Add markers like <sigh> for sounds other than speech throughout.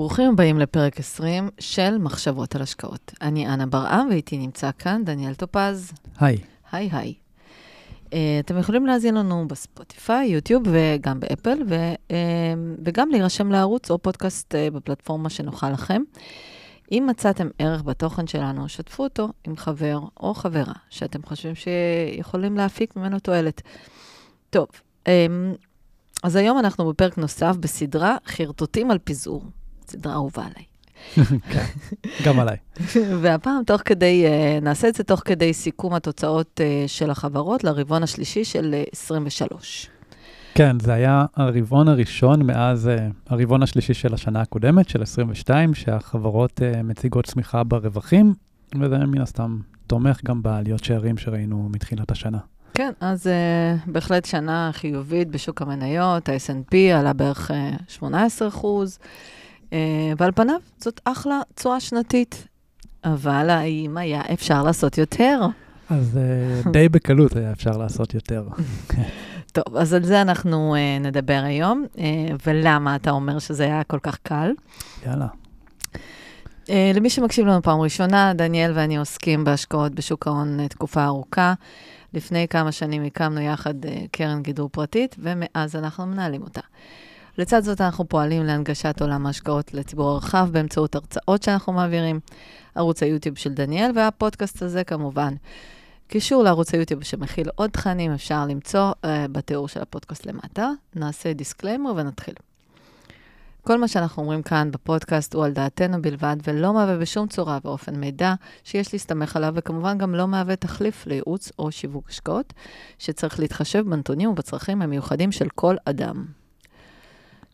ברוכים הבאים לפרק 20 של מחשבות על השקעות. אני אנה ברעם, ואיתי נמצא כאן דניאל טופז. היי. היי היי. Uh, אתם יכולים להאזין לנו בספוטיפיי, יוטיוב וגם באפל, ו, uh, וגם להירשם לערוץ או פודקאסט uh, בפלטפורמה שנוחה לכם. אם מצאתם ערך בתוכן שלנו, שתפו אותו עם חבר או חברה שאתם חושבים שיכולים להפיק ממנו תועלת. טוב, um, אז היום אנחנו בפרק נוסף בסדרה חרטוטים על פיזור. סדרה אהובה עליי. כן, גם עליי. <laughs> והפעם, תוך כדי, uh, נעשה את זה תוך כדי סיכום התוצאות uh, של החברות לרבעון השלישי של uh, 23. כן, זה היה הרבעון הראשון מאז הרבעון השלישי של השנה הקודמת, של 22, שהחברות מציגות צמיחה ברווחים, וזה מן הסתם תומך גם בעליות שערים שראינו מתחילת השנה. כן, אז uh, בהחלט שנה חיובית בשוק המניות, ה-S&P עלה בערך uh, 18 אחוז, ועל פניו זאת אחלה תשואה שנתית. אבל האם היה אפשר לעשות יותר? אז uh, <laughs> די בקלות היה אפשר לעשות יותר. <laughs> טוב, אז על זה אנחנו uh, נדבר היום, uh, ולמה אתה אומר שזה היה כל כך קל. יאללה. Uh, למי שמקשיב לנו פעם ראשונה, דניאל ואני עוסקים בהשקעות בשוק ההון uh, תקופה ארוכה. לפני כמה שנים הקמנו יחד uh, קרן גידור פרטית, ומאז אנחנו מנהלים אותה. לצד זאת, אנחנו פועלים להנגשת עולם ההשקעות לציבור הרחב באמצעות הרצאות שאנחנו מעבירים, ערוץ היוטיוב של דניאל והפודקאסט הזה כמובן. קישור לערוץ היוטיוב שמכיל עוד תכנים אפשר למצוא uh, בתיאור של הפודקאסט למטה. נעשה disclaimer ונתחיל. כל מה שאנחנו אומרים כאן בפודקאסט הוא על דעתנו בלבד, ולא מהווה בשום צורה ואופן מידע שיש להסתמך עליו, וכמובן גם לא מהווה תחליף לייעוץ או שיווק השקעות, שצריך להתחשב בנתונים ובצרכים המיוחדים של כל אדם.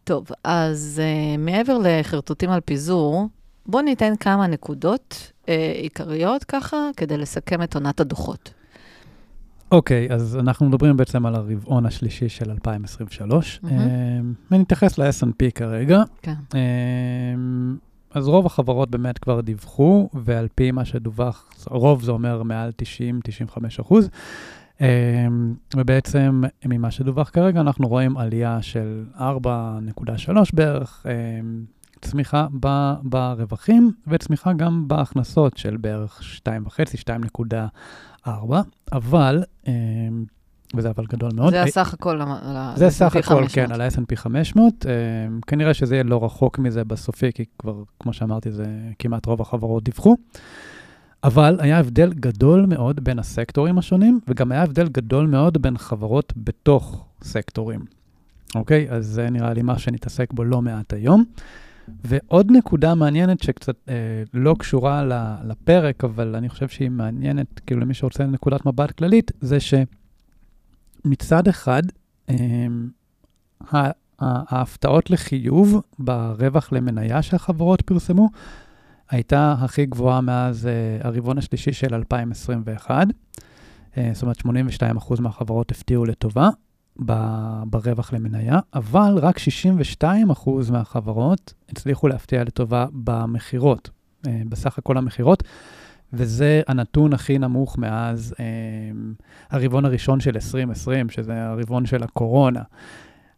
טוב, אז uh, מעבר לחרטוטים על פיזור, בואו ניתן כמה נקודות uh, עיקריות ככה, כדי לסכם את עונת הדוחות. אוקיי, okay, אז אנחנו מדברים בעצם על הרבעון השלישי של 2023, mm-hmm. ונתייחס ל-S&P כרגע. כן. אז רוב החברות באמת כבר דיווחו, ועל פי מה שדווח, רוב זה אומר מעל 90-95 אחוז. ובעצם ממה שדווח כרגע, אנחנו רואים עלייה של 4.3 בערך, צמיחה ב, ברווחים וצמיחה גם בהכנסות של בערך 2.5, 2.4, אבל, וזה אבל גדול מאוד. זה הסך הכל על ה-S&P 500. זה סך הכל, כן, על ה-S&P 500. כנראה שזה יהיה לא רחוק מזה בסופי, כי כבר, כמו שאמרתי, זה כמעט רוב החברות דיווחו. אבל היה הבדל גדול מאוד בין הסקטורים השונים, וגם היה הבדל גדול מאוד בין חברות בתוך סקטורים. אוקיי? אז זה נראה לי מה שנתעסק בו לא מעט היום. ועוד נקודה מעניינת שקצת אה, לא קשורה לפרק, אבל אני חושב שהיא מעניינת, כאילו למי שרוצה נקודת מבט כללית, זה שמצד אחד, אה, ההפתעות לחיוב ברווח למניה שהחברות פרסמו, הייתה הכי גבוהה מאז uh, הרבעון השלישי של 2021. Uh, זאת אומרת, 82% מהחברות הפתיעו לטובה ב- ברווח למניה, אבל רק 62% מהחברות הצליחו להפתיע לטובה במכירות, uh, בסך הכל המכירות, וזה הנתון הכי נמוך מאז uh, הרבעון הראשון של 2020, שזה הרבעון של הקורונה.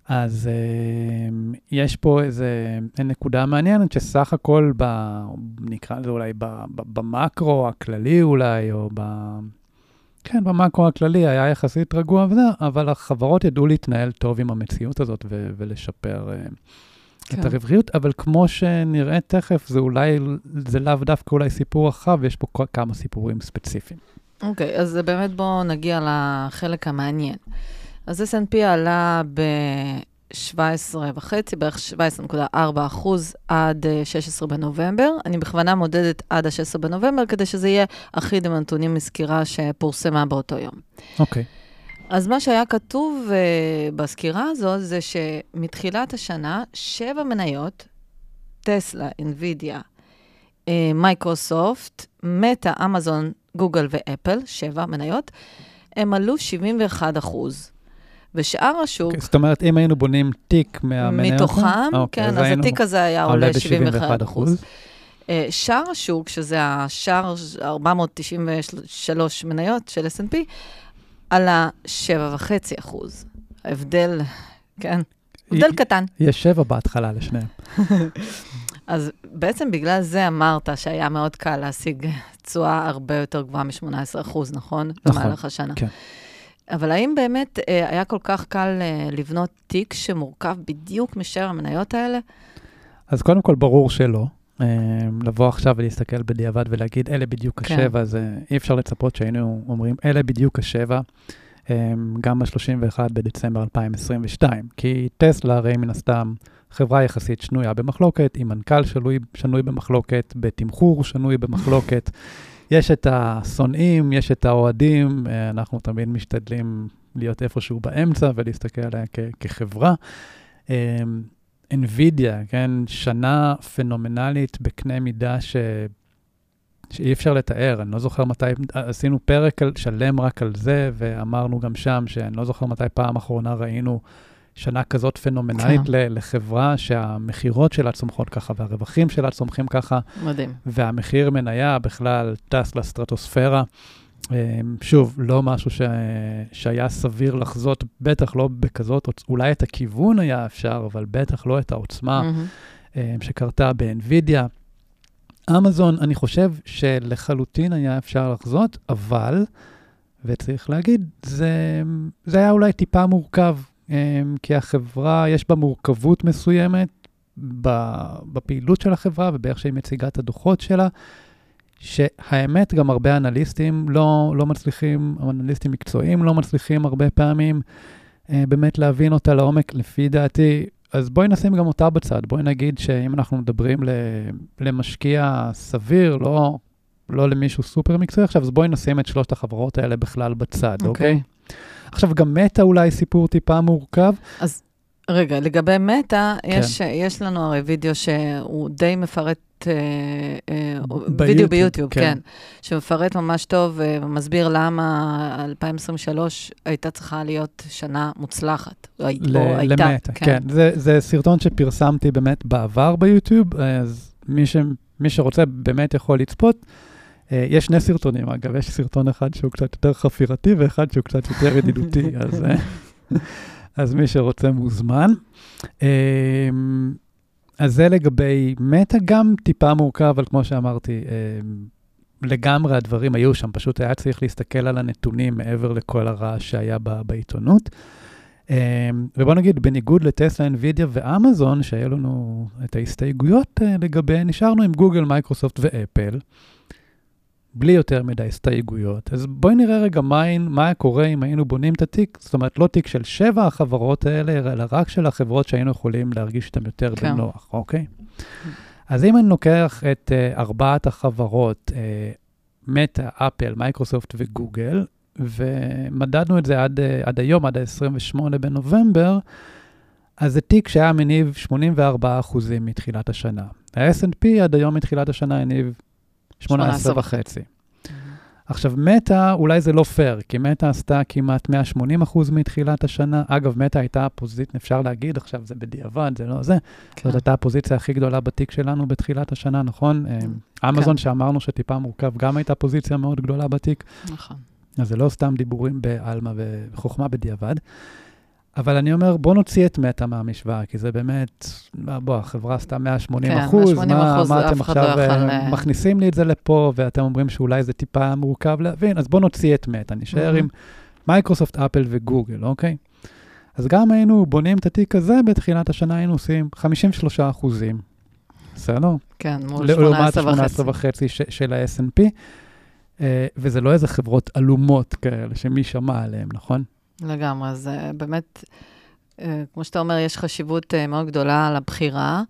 אז uh, יש פה איזה נקודה מעניינת שסך הכל, ב, נקרא לזה אולי ב, ב, במקרו הכללי אולי, או ב... כן, במקרו הכללי היה יחסית רגוע וזה, אבל החברות ידעו להתנהל טוב עם המציאות הזאת ו- ולשפר uh, כן. את הרווחיות, אבל כמו שנראה תכף, זה אולי, זה לאו דווקא אולי סיפור רחב, יש פה כמה סיפורים ספציפיים. אוקיי, okay, אז באמת בואו נגיע לחלק המעניין. אז S&P עלה ב-17.5, בערך 17.4 אחוז עד 16 בנובמבר. אני בכוונה מודדת עד ה-16 בנובמבר, כדי שזה יהיה אחיד עם הנתונים מסקירה שפורסמה באותו יום. אוקיי. Okay. אז מה שהיה כתוב uh, בסקירה הזו, זה שמתחילת השנה, שבע מניות, טסלה, אינווידיה, מייקרוסופט, מטא, אמזון, גוגל ואפל, שבע מניות, הם עלו 71 אחוז. ושאר השוק... זאת אומרת, אם היינו בונים תיק מהמניות... מתוכם, אוקיי, כן, אז, אז התיק הזה היה עולה 71 אחוז. אה, שער השוק, שזה השער 493 מניות של S&P, עלה 7.5 אחוז. ההבדל, כן, הבדל קטן. יש שבע בהתחלה לשניהם. <laughs> אז בעצם בגלל זה אמרת שהיה מאוד קל להשיג תשואה הרבה יותר גבוהה מ-18%, נכון? נכון, במהלך השנה. כן. אבל האם באמת אה, היה כל כך קל אה, לבנות תיק שמורכב בדיוק משאר המניות האלה? אז קודם כל, ברור שלא. אה, לבוא עכשיו ולהסתכל בדיעבד ולהגיד, אלה בדיוק כן. השבע, זה אי אפשר לצפות שהיינו אומרים, אלה בדיוק השבע, אה, גם ב-31 בדצמבר 2022. כי טסלה הרי מן הסתם חברה יחסית שנויה במחלוקת, עם מנכ"ל שנוי, שנוי במחלוקת, בתמחור שנוי במחלוקת. <laughs> יש את השונאים, יש את האוהדים, אה, אנחנו תמיד משתדלים להיות איפשהו באמצע ולהסתכל עליה כ- כחברה. אה, NVIDIA, כן, שנה פנומנלית בקנה מידה ש... שאי אפשר לתאר. אני לא זוכר מתי, עשינו פרק שלם רק על זה, ואמרנו גם שם שאני לא זוכר מתי פעם אחרונה ראינו שנה כזאת פנומנלית כן. לחברה שהמכירות שלה צומחות ככה והרווחים שלה צומחים ככה, מדהים. והמחיר מניה בכלל טס לסטרטוספירה. אה, שוב, לא משהו ש... שהיה סביר לחזות, בטח לא בכזאת, אולי את הכיוון היה אפשר, אבל בטח לא את העוצמה. אה, שקרתה באנווידיה. אמזון, אני חושב שלחלוטין היה אפשר לחזות, אבל, וצריך להגיד, זה, זה היה אולי טיפה מורכב, כי החברה, יש בה מורכבות מסוימת בפעילות של החברה ובאיך שהיא מציגה את הדוחות שלה, שהאמת, גם הרבה אנליסטים לא, לא מצליחים, אנליסטים מקצועיים לא מצליחים הרבה פעמים אה, באמת להבין אותה לעומק, לפי דעתי. אז בואי נשים גם אותה בצד. בואי נגיד שאם אנחנו מדברים למשקיע סביר, לא, לא למישהו סופר מקצועי עכשיו, אז בואי נשים את שלושת החברות האלה בכלל בצד, אוקיי? אוקיי. עכשיו, גם מטא אולי סיפור טיפה מורכב. רגע, לגבי מטא, כן. יש, יש לנו הרי וידאו שהוא די מפרט, אה, אה, ביוטיוב, וידאו ביוטיוב, כן. כן, שמפרט ממש טוב אה, ומסביר למה 2023 הייתה צריכה להיות שנה מוצלחת. ל- או הייתה, למטא, כן. זה, זה סרטון שפרסמתי באמת בעבר ביוטיוב, אז מי, ש, מי שרוצה באמת יכול לצפות. אה, יש שני סרטונים, אגב, יש סרטון אחד שהוא קצת יותר חפירתי ואחד שהוא קצת יותר ידידותי, <laughs> אז, אה, <laughs> אז מי שרוצה מוזמן. אה, אז זה לגבי מטא, גם טיפה מורכב, אבל כמו שאמרתי, אה, לגמרי הדברים היו שם, פשוט היה צריך להסתכל על הנתונים מעבר לכל הרעש שהיה ב- בעיתונות. Um, ובוא נגיד, בניגוד לטסלה, אינווידיה ואמזון, שהיו לנו את ההסתייגויות uh, לגביהן, נשארנו עם גוגל, מייקרוסופט ואפל, בלי יותר מדי הסתייגויות. אז בואי נראה רגע מה, מה היה קורה אם היינו בונים את התיק, זאת אומרת, לא תיק של שבע החברות האלה, אלא רק של החברות שהיינו יכולים להרגיש איתן יותר כן. בנוח, אוקיי? אז אם אני לוקח את uh, ארבעת החברות, uh, מטא, אפל, מייקרוסופט וגוגל, ומדדנו את זה עד, אה, עד היום, עד ה-28 בנובמבר, אז זה תיק שהיה מניב 84% מתחילת השנה. ה-S&P עד היום מתחילת השנה הניב 18.5. עכשיו, מטא, אולי זה לא פייר, כי מטא עשתה כמעט 180% מתחילת השנה. אגב, מטא הייתה הפוזיציה, אפשר להגיד עכשיו, זה בדיעבד, זה לא זה. כן. זאת הייתה הפוזיציה הכי גדולה בתיק שלנו בתחילת השנה, נכון? אמזון, שאמרנו שטיפה מורכב, גם הייתה פוזיציה מאוד גדולה בתיק. נכון. אז זה לא סתם דיבורים בעלמא וחוכמה בדיעבד. אבל אני אומר, בוא נוציא את מטא מהמשוואה, כי זה באמת, בוא, החברה עשתה 180 כן, אחוז, 180 מה, אחוז, מה אתם לא עכשיו יכל, אה, אה, מכניסים לי את זה לפה, ואתם אומרים שאולי זה טיפה מורכב להבין, אז בוא נוציא את מטא, נשאר מהמם. עם מייקרוסופט, אפל וגוגל, אוקיי? אז גם היינו בונים את התיק הזה, בתחילת השנה היינו עושים 53 אחוזים, בסדר? כן, מול לעומת 18 ה-18 וחצי של ה-S&P, אה, וזה לא איזה חברות עלומות כאלה שמי שמע עליהן, נכון? לגמרי, אז אה, באמת, אה, כמו שאתה אומר, יש חשיבות אה, מאוד גדולה לבחירה,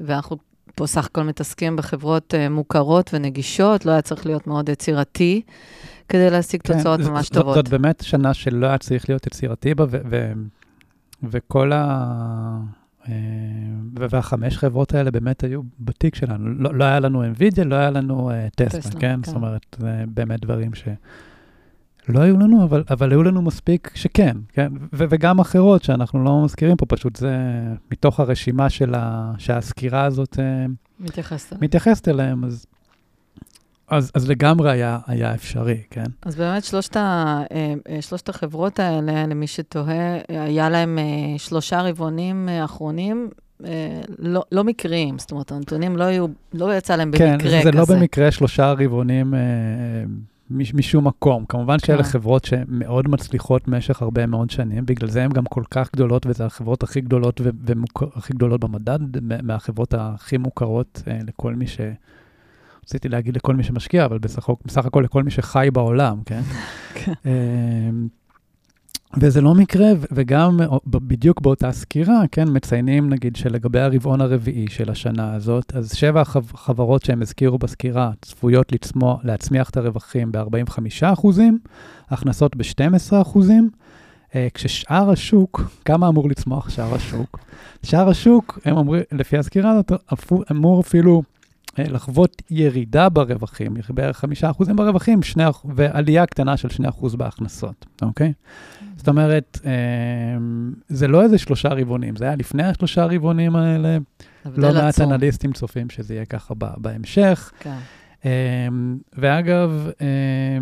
ואנחנו פה סך הכל מתעסקים בחברות מוכרות ונגישות, לא היה צריך להיות מאוד יצירתי כדי להשיג תוצאות ז- ממש זאת- טובות. זאת באמת שנה שלא היה צריך להיות יצירתי בה, ו- ו- וכל ה... והחמש חברות האלה באמת היו בתיק שלנו. לא, לא היה לנו NVIDIA, לא היה לנו טסלה, כן? כן. זאת אומרת, זה באמת דברים שלא היו לנו, אבל, אבל היו לנו מספיק שכן, כן? ו- וגם אחרות שאנחנו לא מזכירים פה, פשוט זה מתוך הרשימה של ה... שהסקירה הזאת uh, מתייחסת. מתייחסת אליהם, אז, אז, אז לגמרי היה, היה אפשרי, כן? אז באמת שלושת, ה, אה, אה, שלושת החברות האלה, למי שתוהה, היה להם אה, שלושה רבעונים אה, אחרונים אה, לא, לא מקריים, זאת אומרת, הנתונים לא היו, לא יצא להם כן, במקרה זה כזה. לא במקרה שלושה רבעונים אה, מש- משום מקום. כמובן שאלה כן. חברות שמאוד מצליחות במשך הרבה מאוד שנים, בגלל זה הן גם כל כך גדולות, וזה החברות הכי גדולות והכי גדולות במדד, מה- מהחברות הכי מוכרות אה, לכל מי ש... רציתי להגיד לכל מי שמשקיע, אבל בסך, בסך הכל לכל מי שחי בעולם, כן? <laughs> כן. אה, וזה לא מקרה, וגם בדיוק באותה סקירה, כן, מציינים נגיד שלגבי הרבעון הרביעי של השנה הזאת, אז שבע החב- חברות שהם הזכירו בסקירה צפויות לצמוח, להצמיח את הרווחים ב-45 אחוזים, הכנסות ב-12 אחוזים, אה, כששאר השוק, כמה אמור לצמוח שאר השוק? שאר השוק, הם אומרים, לפי הסקירה הזאת, אמור אפילו לחוות ירידה ברווחים, בערך 5% ברווחים, שני, ועלייה קטנה של 2% בהכנסות, אוקיי? זאת אומרת, אה, זה לא איזה שלושה רבעונים, זה היה לפני השלושה רבעונים האלה. לא מעט. אנליסטים צופים שזה יהיה ככה בהמשך. כן. אה, ואגב, אה,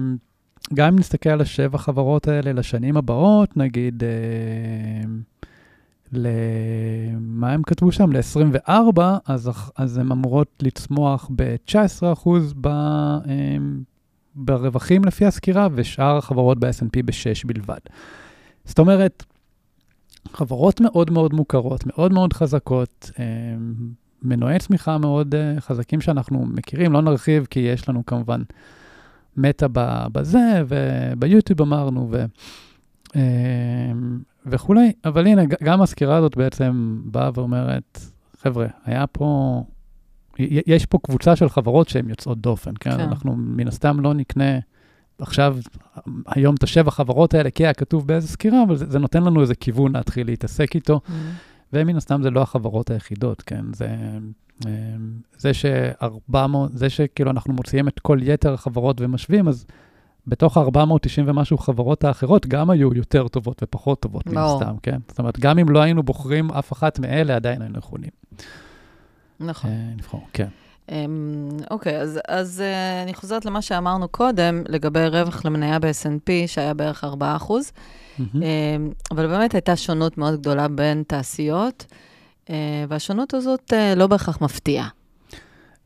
גם אם נסתכל על השבע חברות האלה לשנים הבאות, נגיד, אה, למה הם כתבו שם? ל-24, אז, אז הן אמורות לצמוח ב-19% ב, אה, ברווחים לפי הסקירה, ושאר החברות ב-S&P ב-6 בלבד. זאת אומרת, חברות מאוד מאוד מוכרות, מאוד מאוד חזקות, אה, מנועי צמיחה מאוד אה, חזקים שאנחנו מכירים, לא נרחיב כי יש לנו כמובן מטא ב- בזה, וביוטיוב אמרנו, ו, אה, וכולי, אבל הנה, גם הסקירה הזאת בעצם באה ואומרת, חבר'ה, היה פה, יש פה קבוצה של חברות שהן יוצאות דופן, כן? כן. אנחנו מן הסתם לא נקנה עכשיו, היום את השבע חברות האלה, כי היה כתוב באיזה סקירה, אבל זה, זה נותן לנו איזה כיוון להתחיל להתעסק איתו. Mm. ומן הסתם זה לא החברות היחידות, כן? זה, אה, זה ש-400, זה שכאילו אנחנו מוציאים את כל יתר החברות ומשווים, אז בתוך ה-490 ומשהו חברות האחרות גם היו יותר טובות ופחות טובות, מן. הסתם, כן? זאת אומרת, גם אם לא היינו בוחרים אף אחת מאלה, עדיין היינו יכולים נכון. אה, לבחור, כן. אמ, אוקיי, אז, אז אה, אני חוזרת למה שאמרנו קודם, לגבי רווח למניה ב-S&P, שהיה בערך 4 אחוז. מהמם. אמ, אבל באמת הייתה שונות מאוד גדולה בין תעשיות, אה, והשונות הזאת אה, לא בהכרח מפתיעה.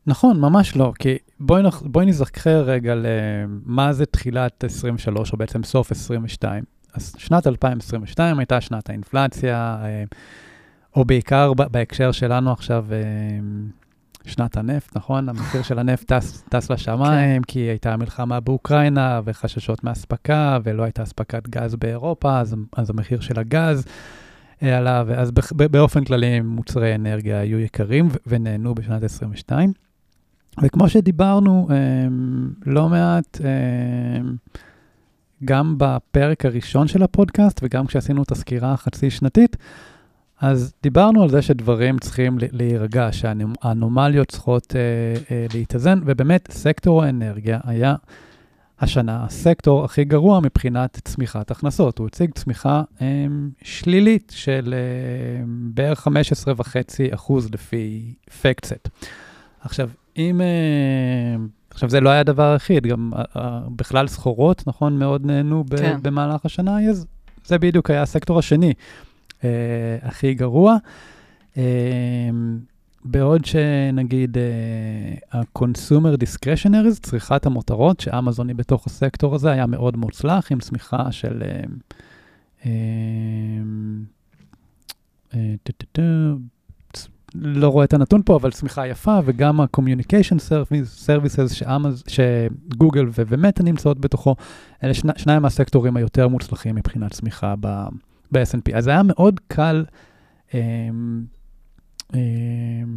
נכון, ממש לא, כי בואי, נח... בואי נזכר רגע למה זה תחילת 23, או בעצם סוף 22. אז שנת 2022 הייתה שנת האינפלציה, אה, או בעיקר בהקשר שלנו עכשיו, אה, שנת הנפט, נכון? <laughs> המחיר של הנפט טס, טס לשמיים, כי הייתה מלחמה באוקראינה וחששות מאספקה, ולא הייתה אספקת גז באירופה, אז, אז המחיר של הגז אה, עלה, ואז באופן כללי מוצרי אנרגיה היו יקרים ונהנו בשנת 22. וכמו שדיברנו אמ, לא מעט, אמ, גם בפרק הראשון של הפודקאסט וגם כשעשינו את הסקירה החצי שנתית, אז דיברנו על זה שדברים צריכים להירגע, שהאנומליות צריכות אה, אה, להתאזן, ובאמת סקטור האנרגיה היה השנה הסקטור הכי גרוע מבחינת צמיחת הכנסות. הוא הציג צמיחה אה, שלילית של אה, בערך 15.5 אחוז לפי פקטסט. עכשיו, אם... אה, עכשיו, זה לא היה הדבר היחיד, גם אה, אה, בכלל סחורות, נכון, מאוד נהנו ב- כן. במהלך השנה, אז זה בדיוק היה הסקטור השני אה, הכי גרוע. אה, בעוד שנגיד אה, ה-consumer discretionaries, צריכת המותרות, שאמזון היא בתוך הסקטור הזה, היה מאוד מוצלח, עם צמיחה של... אה, אה, לא רואה את הנתון פה, אבל צמיחה יפה, וגם ה-communication service- services שאמז, שגוגל ו- ומטה נמצאות בתוכו, אלה שני, שניים מהסקטורים היותר מוצלחים מבחינת צמיחה ב- ב-S&P. אז היה מאוד קל אה, אה,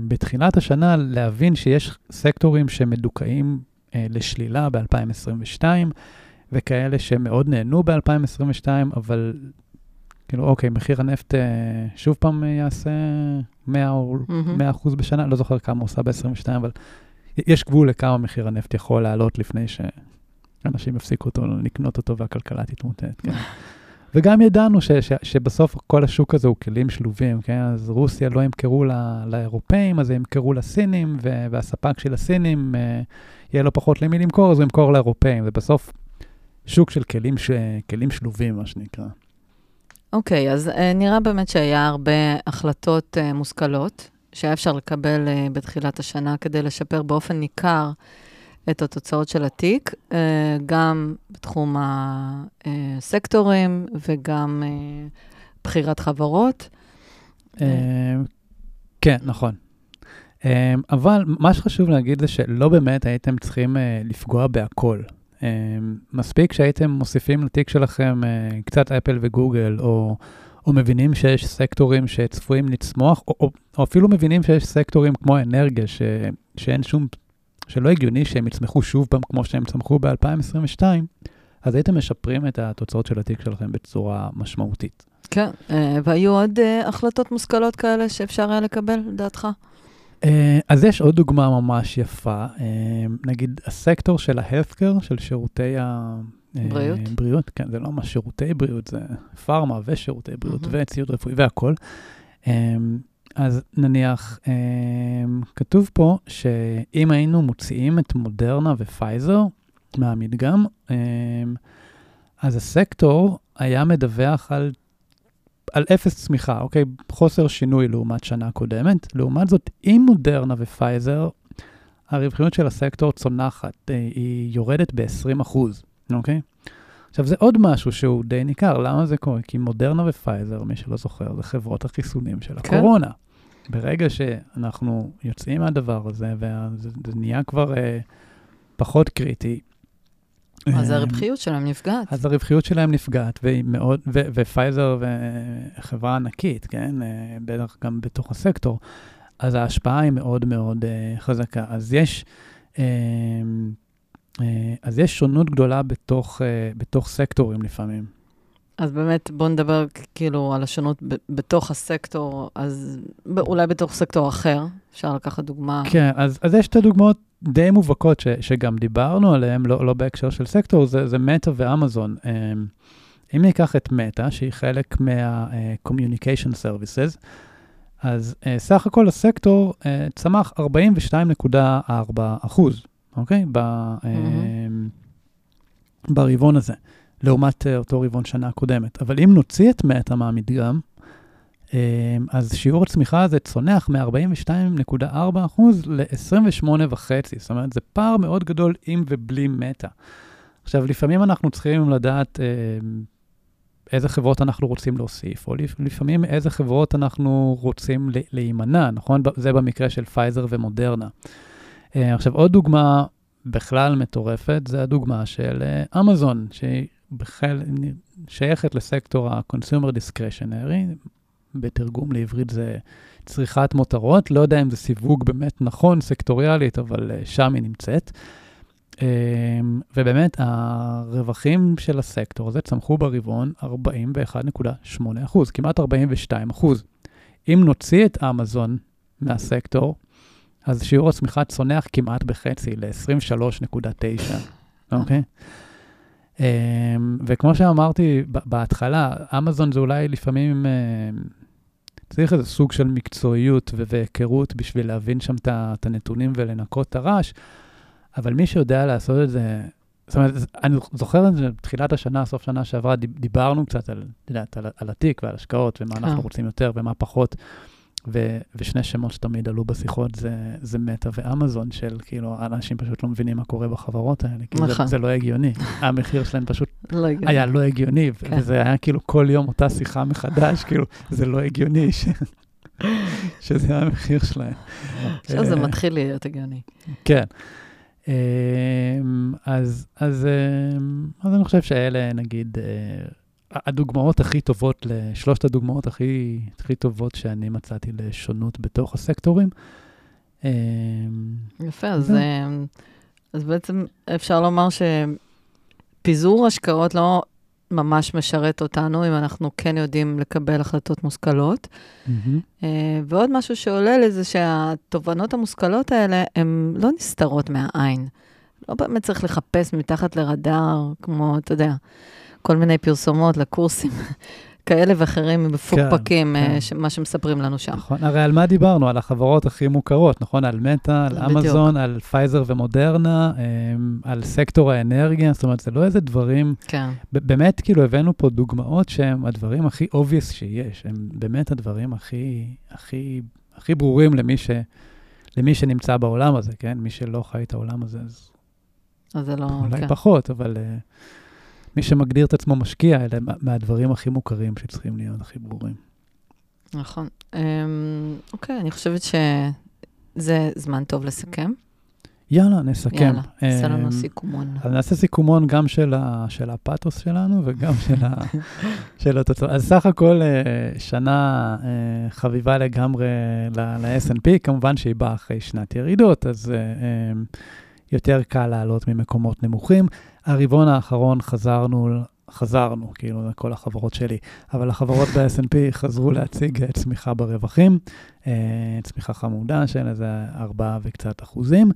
בתחילת השנה להבין שיש סקטורים שמדוכאים אה, לשלילה ב-2022, וכאלה שמאוד נהנו ב-2022, אבל כאילו, אוקיי, מחיר הנפט אה, שוב פעם אה, יעשה 100 או מהמם. 100 אחוז בשנה, לא זוכר כמה הוא עושה ב-22, אבל יש גבול לכמה מחיר הנפט יכול לעלות לפני שאנשים יפסיקו אותו, לקנות אותו והכלכלה תתמוטט, כן. <laughs> וגם ידענו ש, ש, שבסוף כל השוק הזה הוא כלים שלובים, כן? אז רוסיה לא ימכרו ל- לאירופאים, אז הם ימכרו לסינים, ו- והספק של הסינים, אה, יהיה לו פחות למי למכור, אז הוא ימכור לאירופאים. זה בסוף שוק של כלים, ש- כלים שלובים, מה שנקרא. אוקיי, אז uh, נראה באמת שהיה הרבה החלטות uh, מושכלות, שהיה אפשר לקבל uh, בתחילת השנה כדי לשפר באופן ניכר את התוצאות של התיק, uh, גם בתחום הסקטורים וגם uh, בחירת חברות. Uh, כן, נכון. אבל מה שחשוב להגיד זה שלא באמת הייתם צריכים לפגוע בהכל. אמ, מספיק שהייתם מוסיפים לתיק שלכם אה, קצת אפל וגוגל, או, או מבינים שיש סקטורים שצפויים לצמוח, או, או, או אפילו מבינים שיש סקטורים כמו אנרגיה, ש, שאין שום, שלא הגיוני שהם יצמחו שוב פעם כמו שהם צמחו ב-2022, אז הייתם משפרים את התוצאות של התיק שלכם בצורה משמעותית. כן, אה, והיו עוד אה, החלטות מושכלות כאלה שאפשר היה לקבל, לדעתך? אה, אז יש עוד דוגמה ממש יפה, אה, נגיד הסקטור של ה-healthcare, של שירותי ה... אה, בריאות? בריאות, כן, זה לא ממש שירותי בריאות, זה פארמה ושירותי בריאות mm-hmm. וציוד רפואי והכול. אז נניח, כתוב פה שאם היינו מוציאים את מודרנה ופייזר מהמדגם, אז הסקטור היה מדווח על על אפס צמיחה, אוקיי? חוסר שינוי לעומת שנה קודמת. לעומת זאת, עם מודרנה ופייזר, הרווחיות של הסקטור צונחת, אה, היא יורדת ב-20%, אוקיי? עכשיו, זה עוד משהו שהוא די ניכר. למה זה קורה? כי מודרנה ופייזר, מי שלא זוכר, זה חברות החיסונים של כן. הקורונה. ברגע שאנחנו יוצאים מהדבר הזה, וזה נהיה כבר אה, פחות קריטי, אז אה, הרווחיות שלהם נפגעת. אז הרווחיות שלהם נפגעת, והיא מאוד, ו, ופייזר וחברה ענקית, כן? אה, בטח גם בתוך הסקטור, אז ההשפעה היא מאוד מאוד uh, חזקה. אז יש, uh, uh, אז יש שונות גדולה בתוך, uh, בתוך סקטורים לפעמים. אז באמת, בואו נדבר כאילו על השונות ב- בתוך הסקטור, אז אולי בתוך סקטור אחר, אפשר לקחת דוגמה. כן, אז, אז יש את הדוגמאות די מובהקות ש, שגם דיברנו עליהן, לא, לא בהקשר של סקטור, זה, זה מטא ואמזון. אמ, אם ניקח את מטא, שהיא חלק מה-communication services, אז uh, סך הכל הסקטור uh, צמח 42.4 אחוז, אוקיי? ב, mm-hmm. ברבעון הזה. לעומת אה, אותו רבעון שנה קודמת. אבל אם נוציא את מטא מהמדגם, אה, אז שיעור הצמיחה הזה צונח מ-42.4% ל-28.5%. זאת אומרת, זה פער מאוד גדול עם ובלי מטא. עכשיו, לפעמים אנחנו צריכים לדעת אה, איזה חברות אנחנו רוצים להוסיף, או לפעמים איזה חברות אנחנו רוצים להימנע, נכון? זה במקרה של פייזר ומודרנה. עכשיו, עוד דוגמה בכלל מטורפת, זה הדוגמה של אמזון, שהיא שייכת לסקטור ה-consumer discretionary, בתרגום לעברית זה צריכת מותרות, לא יודע אם זה סיווג באמת נכון סקטוריאלית, אבל uh, שם היא נמצאת. Um, ובאמת, הרווחים של הסקטור הזה צמחו ברבעון 41.8 אחוז, כמעט 42 אחוז. אם נוציא את אמזון מהסקטור, אז שיעור הצמיחה צונח כמעט בחצי, ל-23.9, אוקיי? Okay? אמ, וכמו שאמרתי בהתחלה, אמזון זה אולי לפעמים, אמ, צריך איזה סוג של מקצועיות והיכרות בשביל להבין שם את הנתונים ולנקות את הרעש, אבל מי שיודע לעשות את זה, זאת אומרת, אני זוכר את זה בתחילת השנה, סוף שנה שעברה, דיברנו קצת על, יודעת, על, על התיק ועל השקעות ומה אנחנו כן. רוצים יותר ומה פחות. ו- ושני שמות שתמיד עלו בשיחות זה, זה מטא ואמזון, של כאילו, אנשים פשוט לא מבינים מה קורה בחברות האלה. כאילו נכון. זה, זה לא הגיוני. <laughs> המחיר שלהם פשוט לא היה לא הגיוני, כן. וזה היה כאילו כל יום אותה שיחה מחדש, <laughs> כאילו, זה לא הגיוני ש... <laughs> שזה המחיר שלהם. עכשיו זה מתחיל להיות הגיוני. כן. אמ, אז, אז, אמ, אז אני חושב שאלה, נגיד, אה, הדוגמאות הכי טובות, שלושת הדוגמאות הכי, הכי טובות שאני מצאתי לשונות בתוך הסקטורים. אמ, יפה, אז, אה, אז בעצם אפשר לומר שפיזור השקעות לא ממש משרת אותנו, אם אנחנו כן יודעים לקבל החלטות מושכלות. Mm-hmm. ועוד משהו שעולה לי זה שהתובנות המושכלות האלה, הן לא נסתרות מהעין. לא באמת צריך לחפש מתחת לרדאר, כמו, אתה יודע. כל מיני פרסומות לקורסים, <laughs> כאלה ואחרים מפוקפקים, כן, אה, כן. ש- מה שמספרים לנו שם. נכון, הרי על מה דיברנו? על החברות הכי מוכרות, נכון? על מטא, על בדיוק. אמזון, על פייזר ומודרנה, אמ, על סקטור האנרגיה, זאת אומרת, זה לא איזה דברים, כן, באמת, כאילו, הבאנו פה דוגמאות שהם הדברים הכי obvious שיש, הם באמת הדברים הכי, הכי, הכי ברורים למי, ש, למי שנמצא בעולם הזה, כן? מי שלא חי את העולם הזה, אז אז זה לא... אולי כן. פחות, אבל uh, מי שמגדיר את עצמו משקיע, אלה מה- מהדברים הכי מוכרים שצריכים להיות הכי ברורים. נכון. אמ, אוקיי, אני חושבת שזה זמן טוב לסכם. יאללה, נסכם. יאללה, עשה אמ, לנו סיכומון. אז נעשה סיכומון גם של, ה, של הפאתוס שלנו וגם של, ה, <laughs> של התוצאות. אז סך הכל אה, שנה אה, חביבה לגמרי ל- ל-S&P, כמובן שהיא באה אחרי שנת ירידות, אז אה, יותר קל לעלות ממקומות נמוכים. הרבעון האחרון חזרנו, חזרנו, כאילו, לכל החברות שלי, אבל החברות ב-S&P חזרו להציג אה, צמיחה ברווחים, אה, צמיחה חמודה של איזה 4 וקצת אחוזים.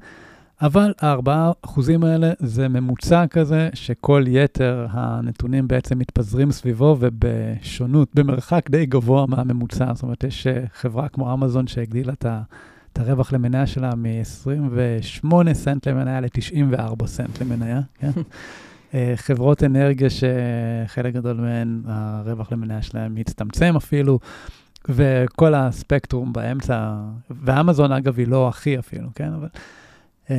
אבל הארבעה אחוזים האלה זה ממוצע כזה שכל יתר הנתונים בעצם מתפזרים סביבו ובשונות, במרחק די גבוה מהממוצע. זאת אומרת, יש אה, חברה כמו אמזון שהגדילה את ה... את הרווח למניה שלה מ-28 סנט למניה ל-94 סנט למניה, כן? <laughs> אה, חברות אנרגיה שחלק גדול מהן, הרווח למניה שלהן הצטמצם אפילו, וכל הספקטרום באמצע, ואמזון אגב היא לא הכי אפילו, כן? אבל, אה,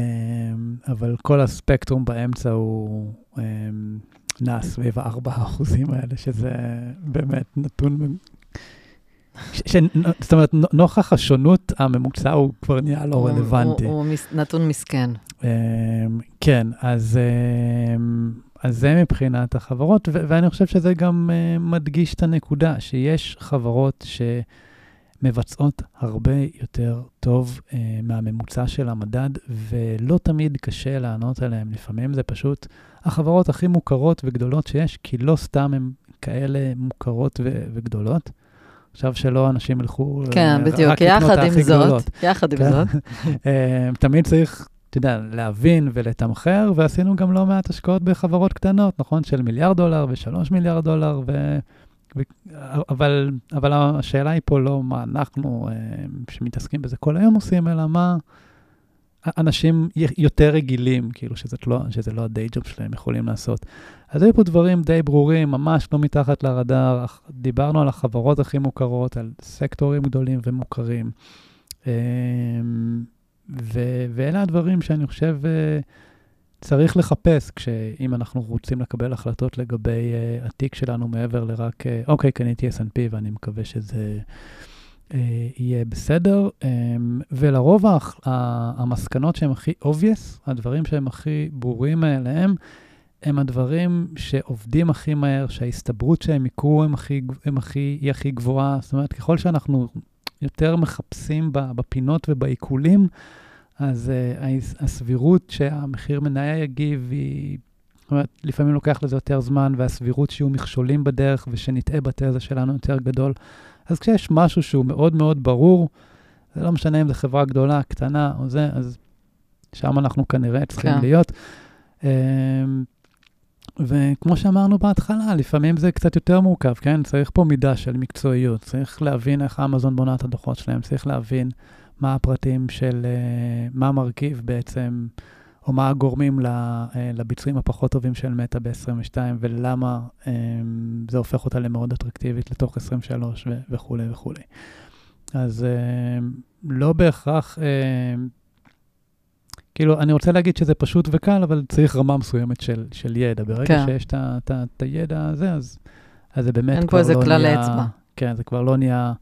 אבל כל הספקטרום באמצע הוא אה, נע סביב ה-4 האחוזים האלה, שזה באמת נתון... זאת אומרת, נו- נוכח השונות, הממוצע הוא כבר נהיה לא רלוונטי. הוא נתון מסכן. אמ, כן, אז, אמ, אז זה מבחינת החברות, ו- ואני חושב שזה גם אה, מדגיש את הנקודה, שיש חברות שמבצעות הרבה יותר טוב אה, מהממוצע של המדד, ולא תמיד קשה לענות עליהן. לפעמים זה פשוט החברות הכי מוכרות וגדולות שיש, כי לא סתם הן כאלה מוכרות ו- וגדולות. עכשיו שלא אנשים ילכו אה, כן, רק בדיוק. יחד עם גדולות. זאת, יחד עם כן? זאת, <laughs> אה, תמיד צריך, אתה יודע, להבין ולתמחר, ועשינו גם לא מעט השקעות בחברות קטנות, נכון? של מיליארד דולר ושלוש מיליארד דולר, ו... ו... אבל, אבל השאלה היא פה לא מה אנחנו, אה, שמתעסקים בזה כל היום עושים, אלא מה אנשים יותר רגילים, כאילו, שזה לא, שזה לא הדיי ג'וב שלהם, יכולים לעשות. אז היו פה דברים די ברורים, ממש לא מתחת לרדאר. דיברנו על החברות הכי מוכרות, על סקטורים גדולים ומוכרים. אמ, ו- ואלה הדברים שאני חושב אה, צריך לחפש, כשאם אנחנו רוצים לקבל החלטות לגבי אה, התיק שלנו מעבר לרק, אה, אוקיי, קניתי S&P ואני מקווה שזה יהיה בסדר. אמ, ולרוב המסקנות שהן הכי obvious, הדברים שהם הכי ברורים מאליהם, הם הדברים שעובדים הכי מהר, שההסתברות שהם יקרו הם הכי, הם הכי, היא הכי גבוהה. זאת אומרת, ככל שאנחנו יותר מחפשים בפינות ובעיקולים, אז uh, הסבירות שהמחיר מניה יגיב היא... זאת אומרת, לפעמים לוקח לזה יותר זמן, והסבירות שיהיו מכשולים בדרך ושנטעה בתזה שלנו יותר גדול. אז כשיש משהו שהוא מאוד מאוד ברור, זה לא משנה אם זו חברה גדולה, קטנה או זה, אז שם אנחנו כנראה צריכים כן. להיות. אמ, וכמו שאמרנו בהתחלה, לפעמים זה קצת יותר מורכב, כן? צריך פה מידה של מקצועיות, צריך להבין איך אמזון בונה את הדוחות שלהם, צריך להבין מה הפרטים של, אה, מה המרכיב בעצם, או מה הגורמים אה, לביצועים הפחות טובים של מטא ב-22, ולמה אה, זה הופך אותה למאוד אטרקטיבית לתוך 23 ו- וכולי וכולי. אז אה, לא בהכרח, אה, כאילו, אני רוצה להגיד שזה פשוט וקל, אבל צריך רמה מסוימת של, של ידע. ברגע כן. שיש את הידע הזה, אז, אז זה באמת אין פה כבר איזה לא כלל נהיה... אצבע. כן, זה כבר לא נהיה...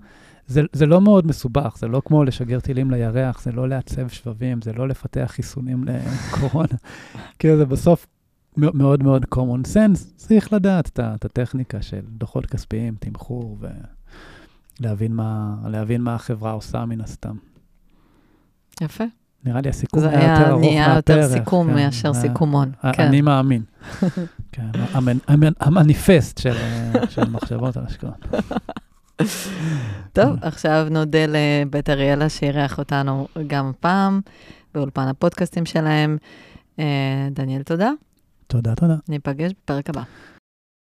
זה, זה לא מאוד מסובך, זה לא כמו לשגר טילים לירח, זה לא לעצב שבבים, זה לא לפתח חיסונים לקורונה. <laughs> כאילו זה בסוף מאוד מאוד common sense, צריך לדעת את, את הטכניקה של דוחות כספיים, תמחור, ולהבין מה, להבין מה החברה עושה מן הסתם. יפה. נראה לי הסיכום זה היה יותר היה ארוך נהיה יותר מהפרק, סיכום כן, מאשר זה- סיכומון. כן. אני מאמין. <laughs> כן, המנ- המנ- המניפסט של, של מחשבות על השקעות. <laughs> טוב, עכשיו נודה לבית אריאלה שאירח אותנו גם הפעם באולפן הפודקאסטים שלהם. אה, דניאל, תודה. תודה, תודה. ניפגש בפרק הבא.